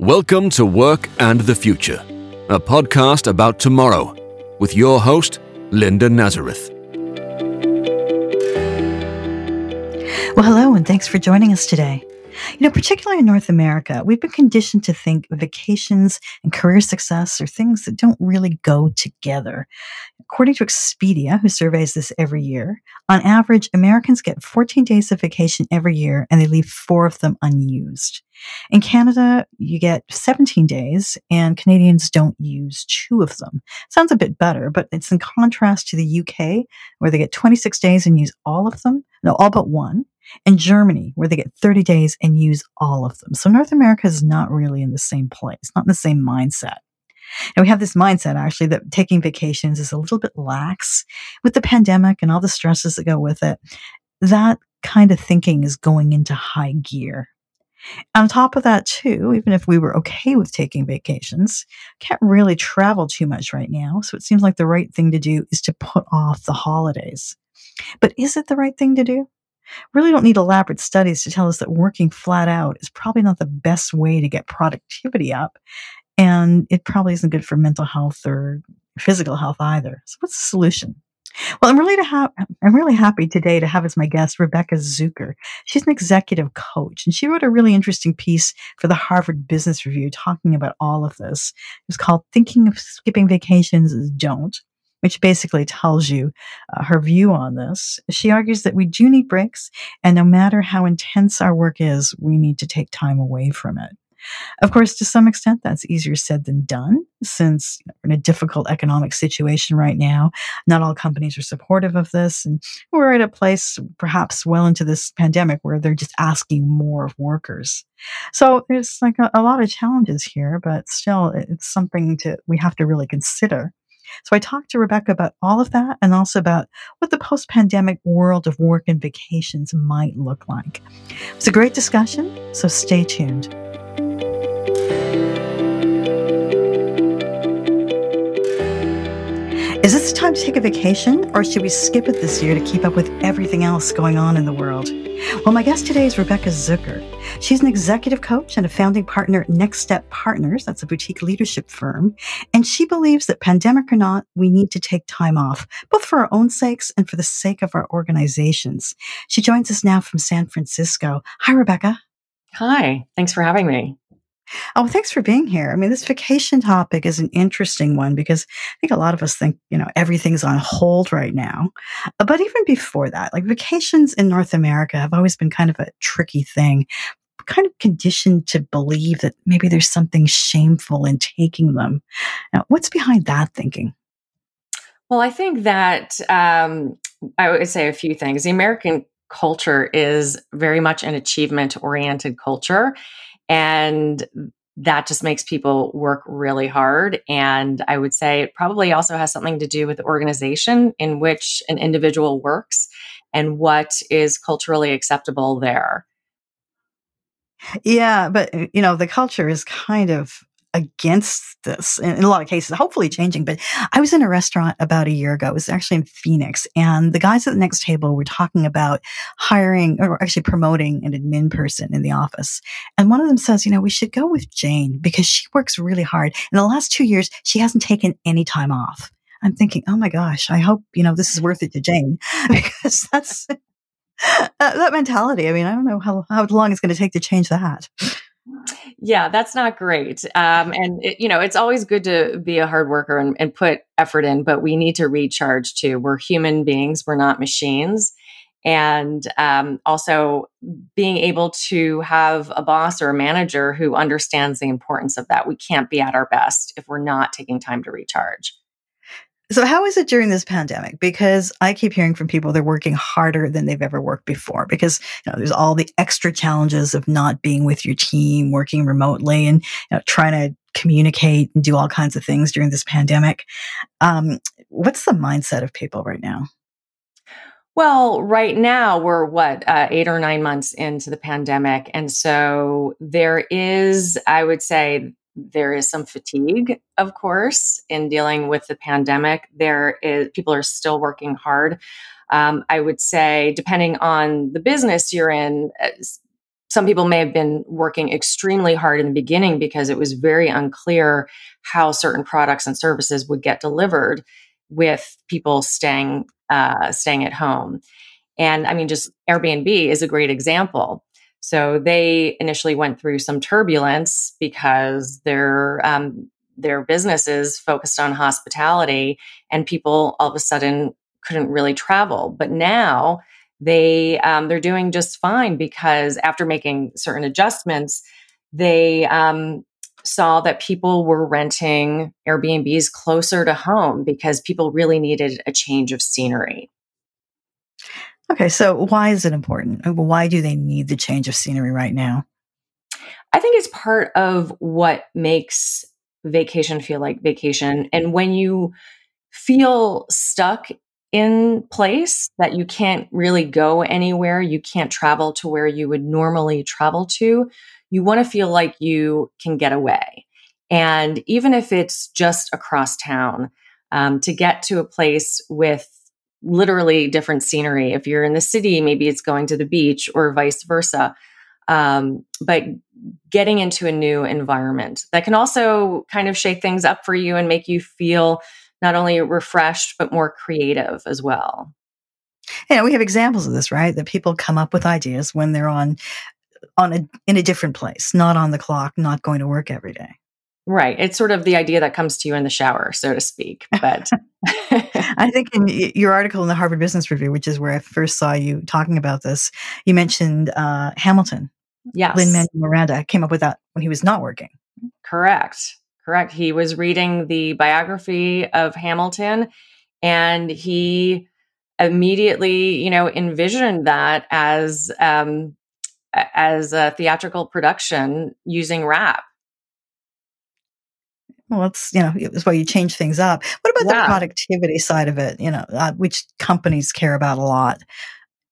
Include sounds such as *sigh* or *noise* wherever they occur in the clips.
Welcome to Work and the Future, a podcast about tomorrow with your host, Linda Nazareth. Well, hello, and thanks for joining us today. You know, particularly in North America, we've been conditioned to think vacations and career success are things that don't really go together. According to Expedia, who surveys this every year, on average, Americans get 14 days of vacation every year and they leave four of them unused. In Canada, you get 17 days and Canadians don't use two of them. Sounds a bit better, but it's in contrast to the UK where they get 26 days and use all of them. No, all but one and Germany, where they get 30 days and use all of them. So North America is not really in the same place, not in the same mindset. And we have this mindset actually that taking vacations is a little bit lax with the pandemic and all the stresses that go with it. That kind of thinking is going into high gear. On top of that, too, even if we were okay with taking vacations, can't really travel too much right now. So it seems like the right thing to do is to put off the holidays. But is it the right thing to do? Really don't need elaborate studies to tell us that working flat out is probably not the best way to get productivity up. And it probably isn't good for mental health or physical health either. So what's the solution? Well, I'm really to have I'm really happy today to have as my guest Rebecca Zucker. She's an executive coach, and she wrote a really interesting piece for the Harvard Business Review talking about all of this. It was called "Thinking of Skipping Vacations is Don't." Which basically tells you uh, her view on this. She argues that we do need breaks, and no matter how intense our work is, we need to take time away from it. Of course, to some extent, that's easier said than done since we're in a difficult economic situation right now. Not all companies are supportive of this. And we're at a place, perhaps well into this pandemic, where they're just asking more of workers. So there's like a, a lot of challenges here, but still, it's something to we have to really consider. So I talked to Rebecca about all of that and also about what the post pandemic world of work and vacations might look like. It's a great discussion, so stay tuned. Is this the time to take a vacation, or should we skip it this year to keep up with everything else going on in the world? Well, my guest today is Rebecca Zucker. She's an executive coach and a founding partner at Next Step Partners. That's a boutique leadership firm. And she believes that pandemic or not, we need to take time off, both for our own sakes and for the sake of our organizations. She joins us now from San Francisco. Hi, Rebecca. Hi. Thanks for having me. Oh, thanks for being here. I mean, this vacation topic is an interesting one because I think a lot of us think, you know, everything's on hold right now. Uh, but even before that, like vacations in North America have always been kind of a tricky thing. Kind of conditioned to believe that maybe there's something shameful in taking them. Now, what's behind that thinking? Well, I think that um, I would say a few things. The American culture is very much an achievement oriented culture. And that just makes people work really hard. And I would say it probably also has something to do with the organization in which an individual works and what is culturally acceptable there. Yeah, but eh, you know, the culture is kind of against this in, in, a lot of cases, hopefully changing. But I was in a restaurant about a year ago. It was actually in Phoenix. And the guys at the next table were talking about hiring or actually promoting an admin person in the office. And one of them says, you know, we should go with Jane because she works really hard. In the last two years, she hasn't taken any time off. I'm thinking, oh my gosh, I hope, you know, this is worth it to Jane *laughs* because that's *laughs* that mentality. I mean, I don't know how, how long it's going to take to change that. Yeah, that's not great. Um, and it, you know, it's always good to be a hard worker and, and put effort in, but we need to recharge too. We're human beings; we're not machines. And um, also being able to have a boss or a manager who understands the importance of that. We can't be at our best if we're not taking time to recharge. So, how is it during this pandemic? Because I keep hearing from people they're working harder than they've ever worked before because you know, there's all the extra challenges of not being with your team, working remotely, and you know, trying to communicate and do all kinds of things during this pandemic. Um, what's the mindset of people right now? Well, right now we're what, uh, eight or nine months into the pandemic. And so there is, I would say, there is some fatigue, of course, in dealing with the pandemic. There is people are still working hard. Um, I would say, depending on the business you're in, some people may have been working extremely hard in the beginning because it was very unclear how certain products and services would get delivered with people staying uh, staying at home. And I mean, just Airbnb is a great example. So they initially went through some turbulence because their um, their businesses focused on hospitality, and people all of a sudden couldn't really travel. But now they um, they're doing just fine because after making certain adjustments, they um, saw that people were renting Airbnbs closer to home because people really needed a change of scenery. Okay, so why is it important? Why do they need the change of scenery right now? I think it's part of what makes vacation feel like vacation. And when you feel stuck in place that you can't really go anywhere, you can't travel to where you would normally travel to, you want to feel like you can get away. And even if it's just across town, um, to get to a place with literally different scenery. If you're in the city, maybe it's going to the beach or vice versa. Um, but getting into a new environment that can also kind of shake things up for you and make you feel not only refreshed but more creative as well. Yeah, we have examples of this, right? That people come up with ideas when they're on on a in a different place, not on the clock, not going to work every day. Right. It's sort of the idea that comes to you in the shower, so to speak. But *laughs* I think in your article in the Harvard Business Review, which is where I first saw you talking about this, you mentioned uh, Hamilton. Yes. Lin Manuel Miranda came up with that when he was not working. Correct. Correct. He was reading the biography of Hamilton and he immediately, you know, envisioned that as um, as a theatrical production using rap well, it's you know it's why you change things up. What about yeah. the productivity side of it? You know, uh, which companies care about a lot.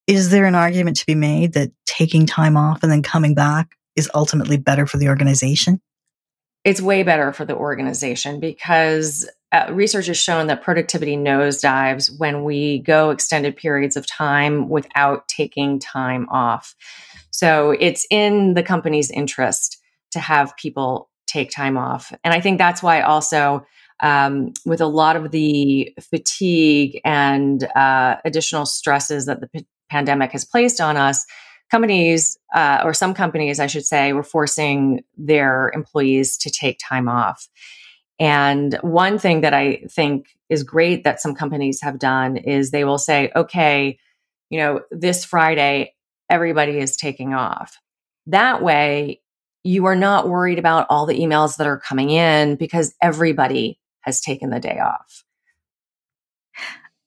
Is there an argument to be made that taking time off and then coming back is ultimately better for the organization? It's way better for the organization because uh, research has shown that productivity nosedives when we go extended periods of time without taking time off. So it's in the company's interest to have people take time off. And I think that's why also um, with a lot of the fatigue and uh, additional stresses that the p- pandemic has placed on us, companies, uh, or some companies, I should say, were forcing their employees to take time off. And one thing that I think is great that some companies have done is they will say, okay, you know, this Friday, everybody is taking off. That way, you are not worried about all the emails that are coming in because everybody has taken the day off.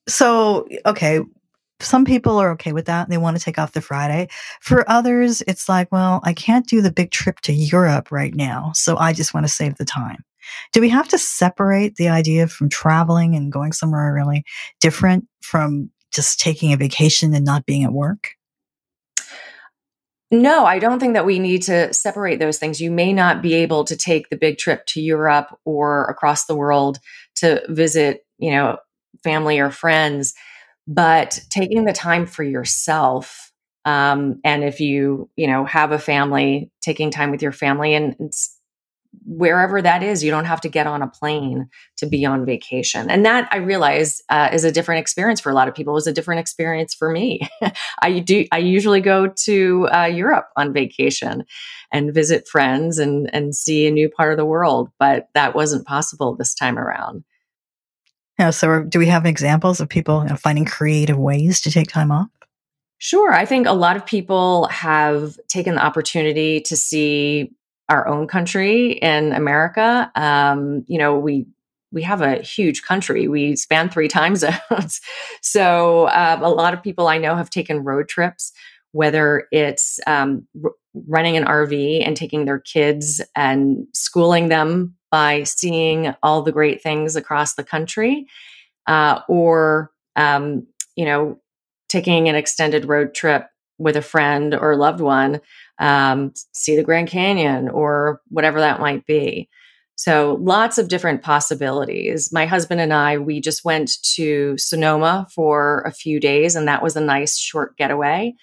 So, okay, some people are okay with that. They want to take off the Friday. For others, it's like, well, I can't do the big trip to Europe right now. So I just want to save the time. Do we have to separate the idea from traveling and going somewhere really different from just taking a vacation and not being at work? No, I don't think that we need to separate those things. You may not be able to take the big trip to Europe or across the world to visit, you know, family or friends, but taking the time for yourself um, and if you you know have a family taking time with your family and, and wherever that is. You don't have to get on a plane to be on vacation. And that I realize uh, is a different experience for a lot of people. It was a different experience for me. *laughs* I do. I usually go to uh, Europe on vacation and visit friends and and see a new part of the world. But that wasn't possible this time around. Yeah. So, do we have examples of people you know, finding creative ways to take time off? Sure. I think a lot of people have taken the opportunity to see our own country in America. Um, you know, we we have a huge country. We span three time *laughs* zones. so um, a lot of people I know have taken road trips, whether it's um, r- running an RV and taking their kids and schooling them by seeing all the great things across the country, uh, or um, you know, taking an extended road trip with a friend or a loved one um, see the Grand Canyon or whatever that might be. So lots of different possibilities. My husband and I, we just went to Sonoma for a few days, and that was a nice short getaway.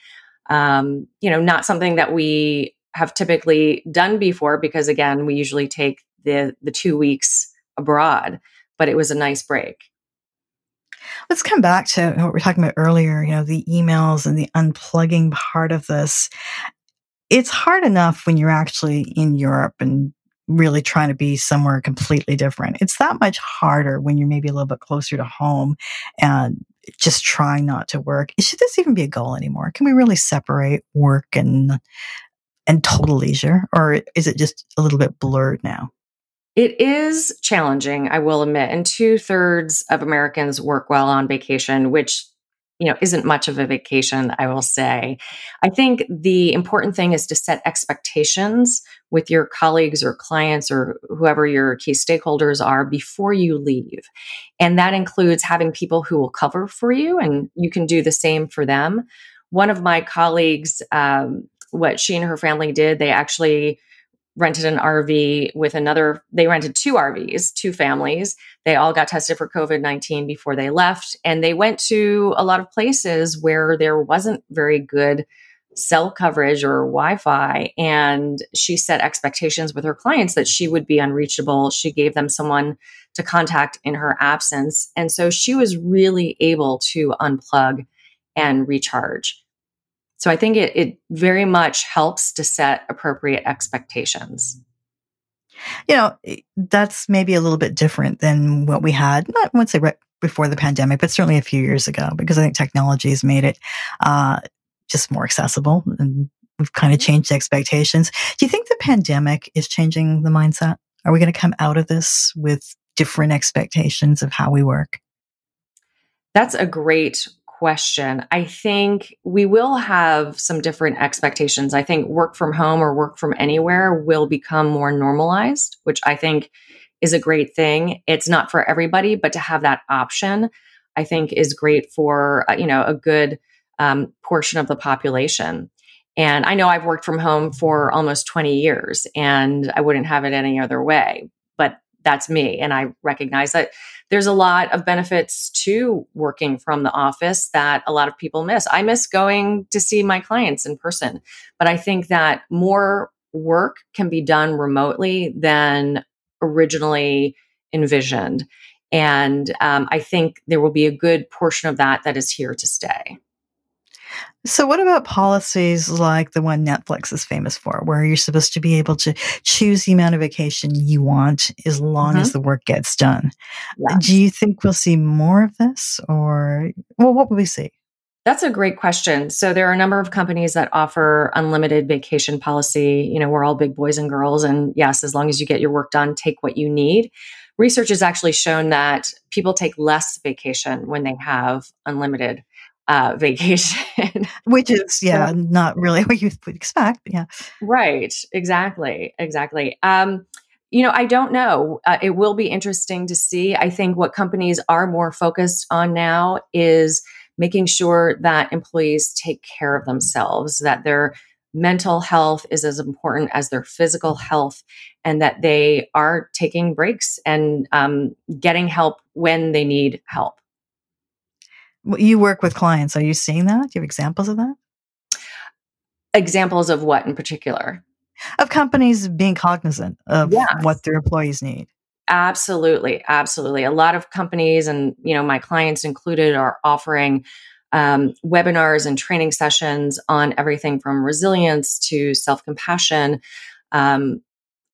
Um, you know, not something that we have typically done before because again, we usually take the the two weeks abroad, but it was a nice break. Let's come back to what we were talking about earlier, you know, the emails and the unplugging part of this. It's hard enough when you're actually in Europe and really trying to be somewhere completely different. It's that much harder when you're maybe a little bit closer to home and just trying not to work. Should this even be a goal anymore? Can we really separate work and and total leisure or is it just a little bit blurred now? It is challenging, I will admit. And two thirds of Americans work well on vacation, which you know isn't much of a vacation i will say i think the important thing is to set expectations with your colleagues or clients or whoever your key stakeholders are before you leave and that includes having people who will cover for you and you can do the same for them one of my colleagues um, what she and her family did they actually rented an RV with another, they rented two RVs, two families. They all got tested for COVID 19 before they left. And they went to a lot of places where there wasn't very good cell coverage or Wi Fi. And she set expectations with her clients that she would be unreachable. She gave them someone to contact in her absence. And so she was really able to unplug and recharge. So I think it, it very much helps to set appropriate expectations. You know, that's maybe a little bit different than what we had, not I wouldn't say right before the pandemic, but certainly a few years ago, because I think technology has made it uh, just more accessible and we've kind of mm-hmm. changed expectations. Do you think the pandemic is changing the mindset? Are we going to come out of this with different expectations of how we work? That's a great question. I think we will have some different expectations. I think work from home or work from anywhere will become more normalized, which I think is a great thing. It's not for everybody, but to have that option, I think is great for, uh, you know, a good um, portion of the population. And I know I've worked from home for almost 20 years and I wouldn't have it any other way, that's me. And I recognize that there's a lot of benefits to working from the office that a lot of people miss. I miss going to see my clients in person, but I think that more work can be done remotely than originally envisioned. And um, I think there will be a good portion of that that is here to stay. So, what about policies like the one Netflix is famous for, where you're supposed to be able to choose the amount of vacation you want as long mm-hmm. as the work gets done? Yeah. Do you think we'll see more of this, or well, what will we see? That's a great question. So there are a number of companies that offer unlimited vacation policy. You know, we're all big boys and girls, and yes, as long as you get your work done, take what you need. Research has actually shown that people take less vacation when they have unlimited uh, *laughs* vacation. Which is, yeah, not really *laughs* what you would expect. yeah. Right. Exactly. Exactly. Um, you know, I don't know. Uh, it will be interesting to see. I think what companies are more focused on now is making sure that employees take care of themselves, that their mental health is as important as their physical health, and that they are taking breaks and um, getting help when they need help. You work with clients. Are you seeing that? Do you have examples of that? Examples of what in particular? Of companies being cognizant of yes. what their employees need. Absolutely, absolutely. A lot of companies, and you know, my clients included, are offering um, webinars and training sessions on everything from resilience to self compassion, um,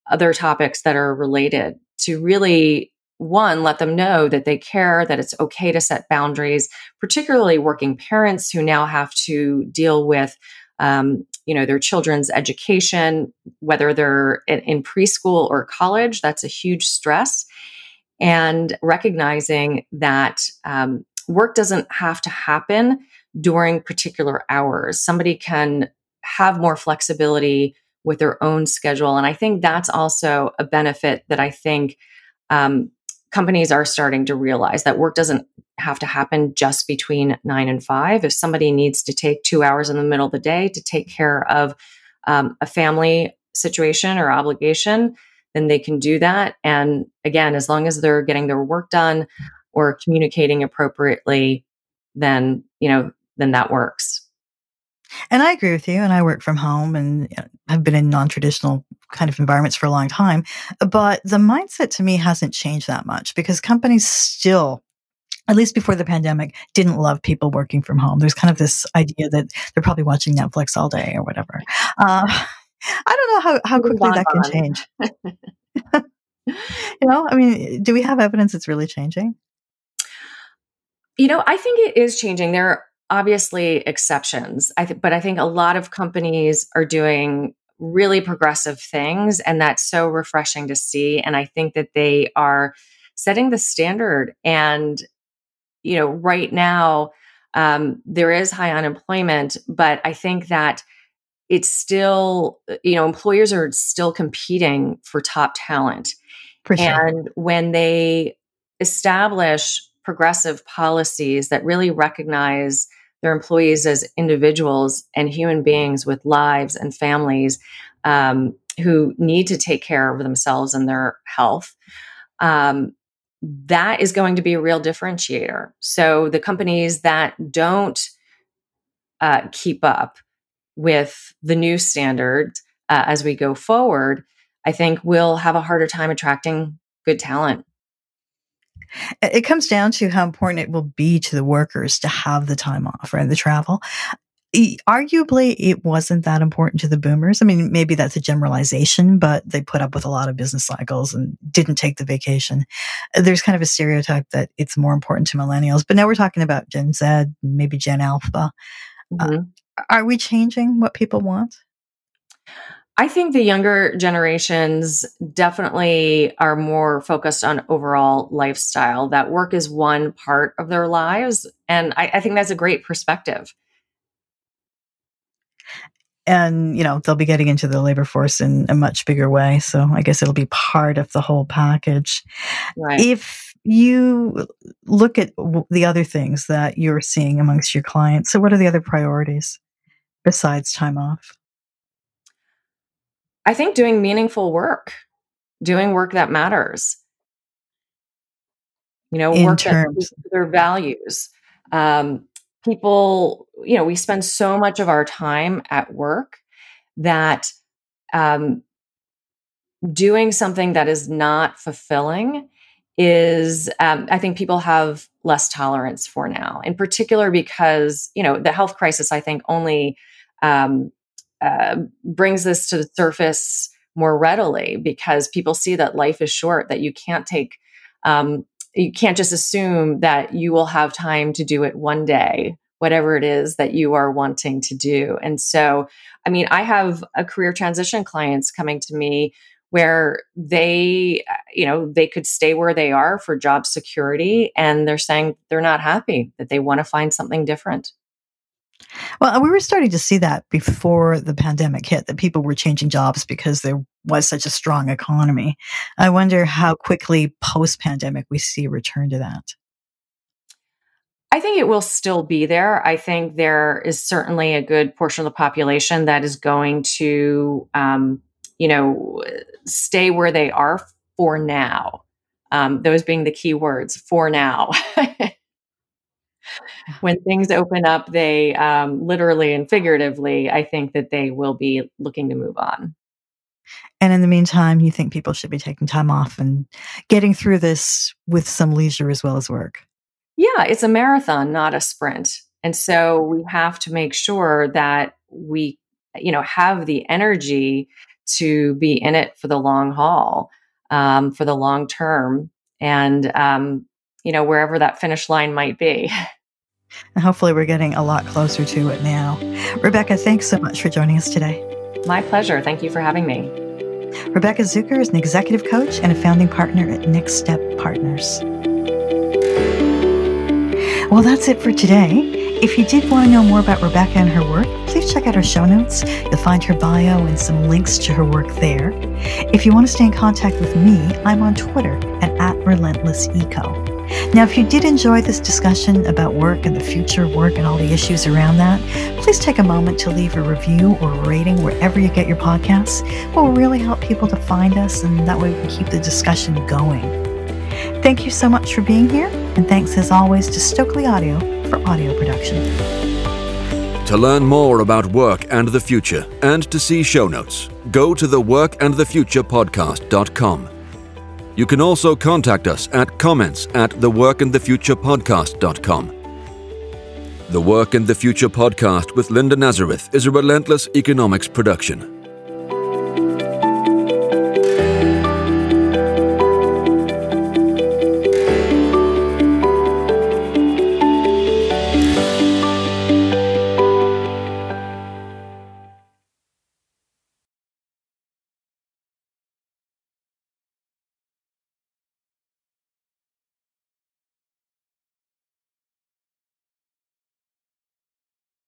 other topics that are related to really one, let them know that they care, that it's okay to set boundaries, particularly working parents who now have to deal with, um, you know, their children's education, whether they're in, in preschool or college. That's a huge stress. And recognizing that um, work doesn't have to happen during particular hours. Somebody can have more flexibility with their own schedule. And I think that's also a benefit that I think um, companies are starting to realize that work doesn't have to happen just between nine and five. If somebody needs to take two hours in the middle of the day to take care of um, a family situation or obligation, then they can do that. And again, as long as they're getting their work done or communicating appropriately, then, you know, then that works. And I agree with you. And I work from home and I've been in non traditional kind of environments for a long time. But the mindset to me hasn't changed that much because companies still, at least before the pandemic, didn't love people working from home. There's kind of this idea that they're probably watching Netflix all day or whatever. Uh, *laughs* I don't know how, how quickly that can change. *laughs* you know, I mean, do we have evidence it's really changing? You know, I think it is changing. There obviously exceptions. I th- but I think a lot of companies are doing really progressive things and that's so refreshing to see and I think that they are setting the standard and you know right now um, there is high unemployment but I think that it's still you know employers are still competing for top talent for sure. and when they establish progressive policies that really recognize their employees as individuals and human beings with lives and families um, who need to take care of themselves and their health. Um, that is going to be a real differentiator. So the companies that don't uh, keep up with the new standards uh, as we go forward, I think will have a harder time attracting good talent. It comes down to how important it will be to the workers to have the time off, right? The travel. Arguably, it wasn't that important to the boomers. I mean, maybe that's a generalization, but they put up with a lot of business cycles and didn't take the vacation. There's kind of a stereotype that it's more important to millennials, but now we're talking about Gen Z, maybe Gen Alpha. Uh, mm-hmm. Uh, are we changing what people want? I think the younger generations definitely are more focused on overall lifestyle, that work is one part of their lives. And I, I think that's a great perspective. And, you know, they'll be getting into the labor force in a much bigger way. So I guess it'll be part of the whole package. Right. If you look at the other things that you're seeing amongst your clients, so what are the other priorities besides time off? I think doing meaningful work, doing work that matters. You know, In work terms. that their values. Um, people, you know, we spend so much of our time at work that um, doing something that is not fulfilling is um, i think people have less tolerance for now in particular because you know the health crisis i think only um, uh, brings this to the surface more readily because people see that life is short, that you can't take, um, you can't just assume that you will have time to do it one day, whatever it is that you are wanting to do. And so, I mean, I have a career transition clients coming to me where they you know they could stay where they are for job security and they're saying they're not happy that they want to find something different well, we were starting to see that before the pandemic hit, that people were changing jobs because there was such a strong economy. I wonder how quickly post pandemic we see a return to that. I think it will still be there. I think there is certainly a good portion of the population that is going to, um, you know, stay where they are for now. Um, those being the key words for now. *laughs* *laughs* when things open up, they um, literally and figuratively, I think that they will be looking to move on. And in the meantime, you think people should be taking time off and getting through this with some leisure as well as work? Yeah, it's a marathon, not a sprint. And so we have to make sure that we, you know, have the energy to be in it for the long haul, um, for the long term, and um, you know, wherever that finish line might be. *laughs* And hopefully, we're getting a lot closer to it now. Rebecca, thanks so much for joining us today. My pleasure. Thank you for having me. Rebecca Zucker is an executive coach and a founding partner at Next Step Partners. Well, that's it for today. If you did want to know more about Rebecca and her work, please check out her show notes. You'll find her bio and some links to her work there. If you want to stay in contact with me, I'm on Twitter at, at RelentlessEco. Now, if you did enjoy this discussion about work and the future of work and all the issues around that, please take a moment to leave a review or a rating wherever you get your podcasts. It will really help people to find us, and that way we can keep the discussion going. Thank you so much for being here, and thanks as always to Stokely Audio for audio production. To learn more about work and the future and to see show notes, go to the workandthefuturepodcast.com. You can also contact us at comments at theworkandthefuturepodcast.com. The Work and the Future podcast with Linda Nazareth is a relentless economics production.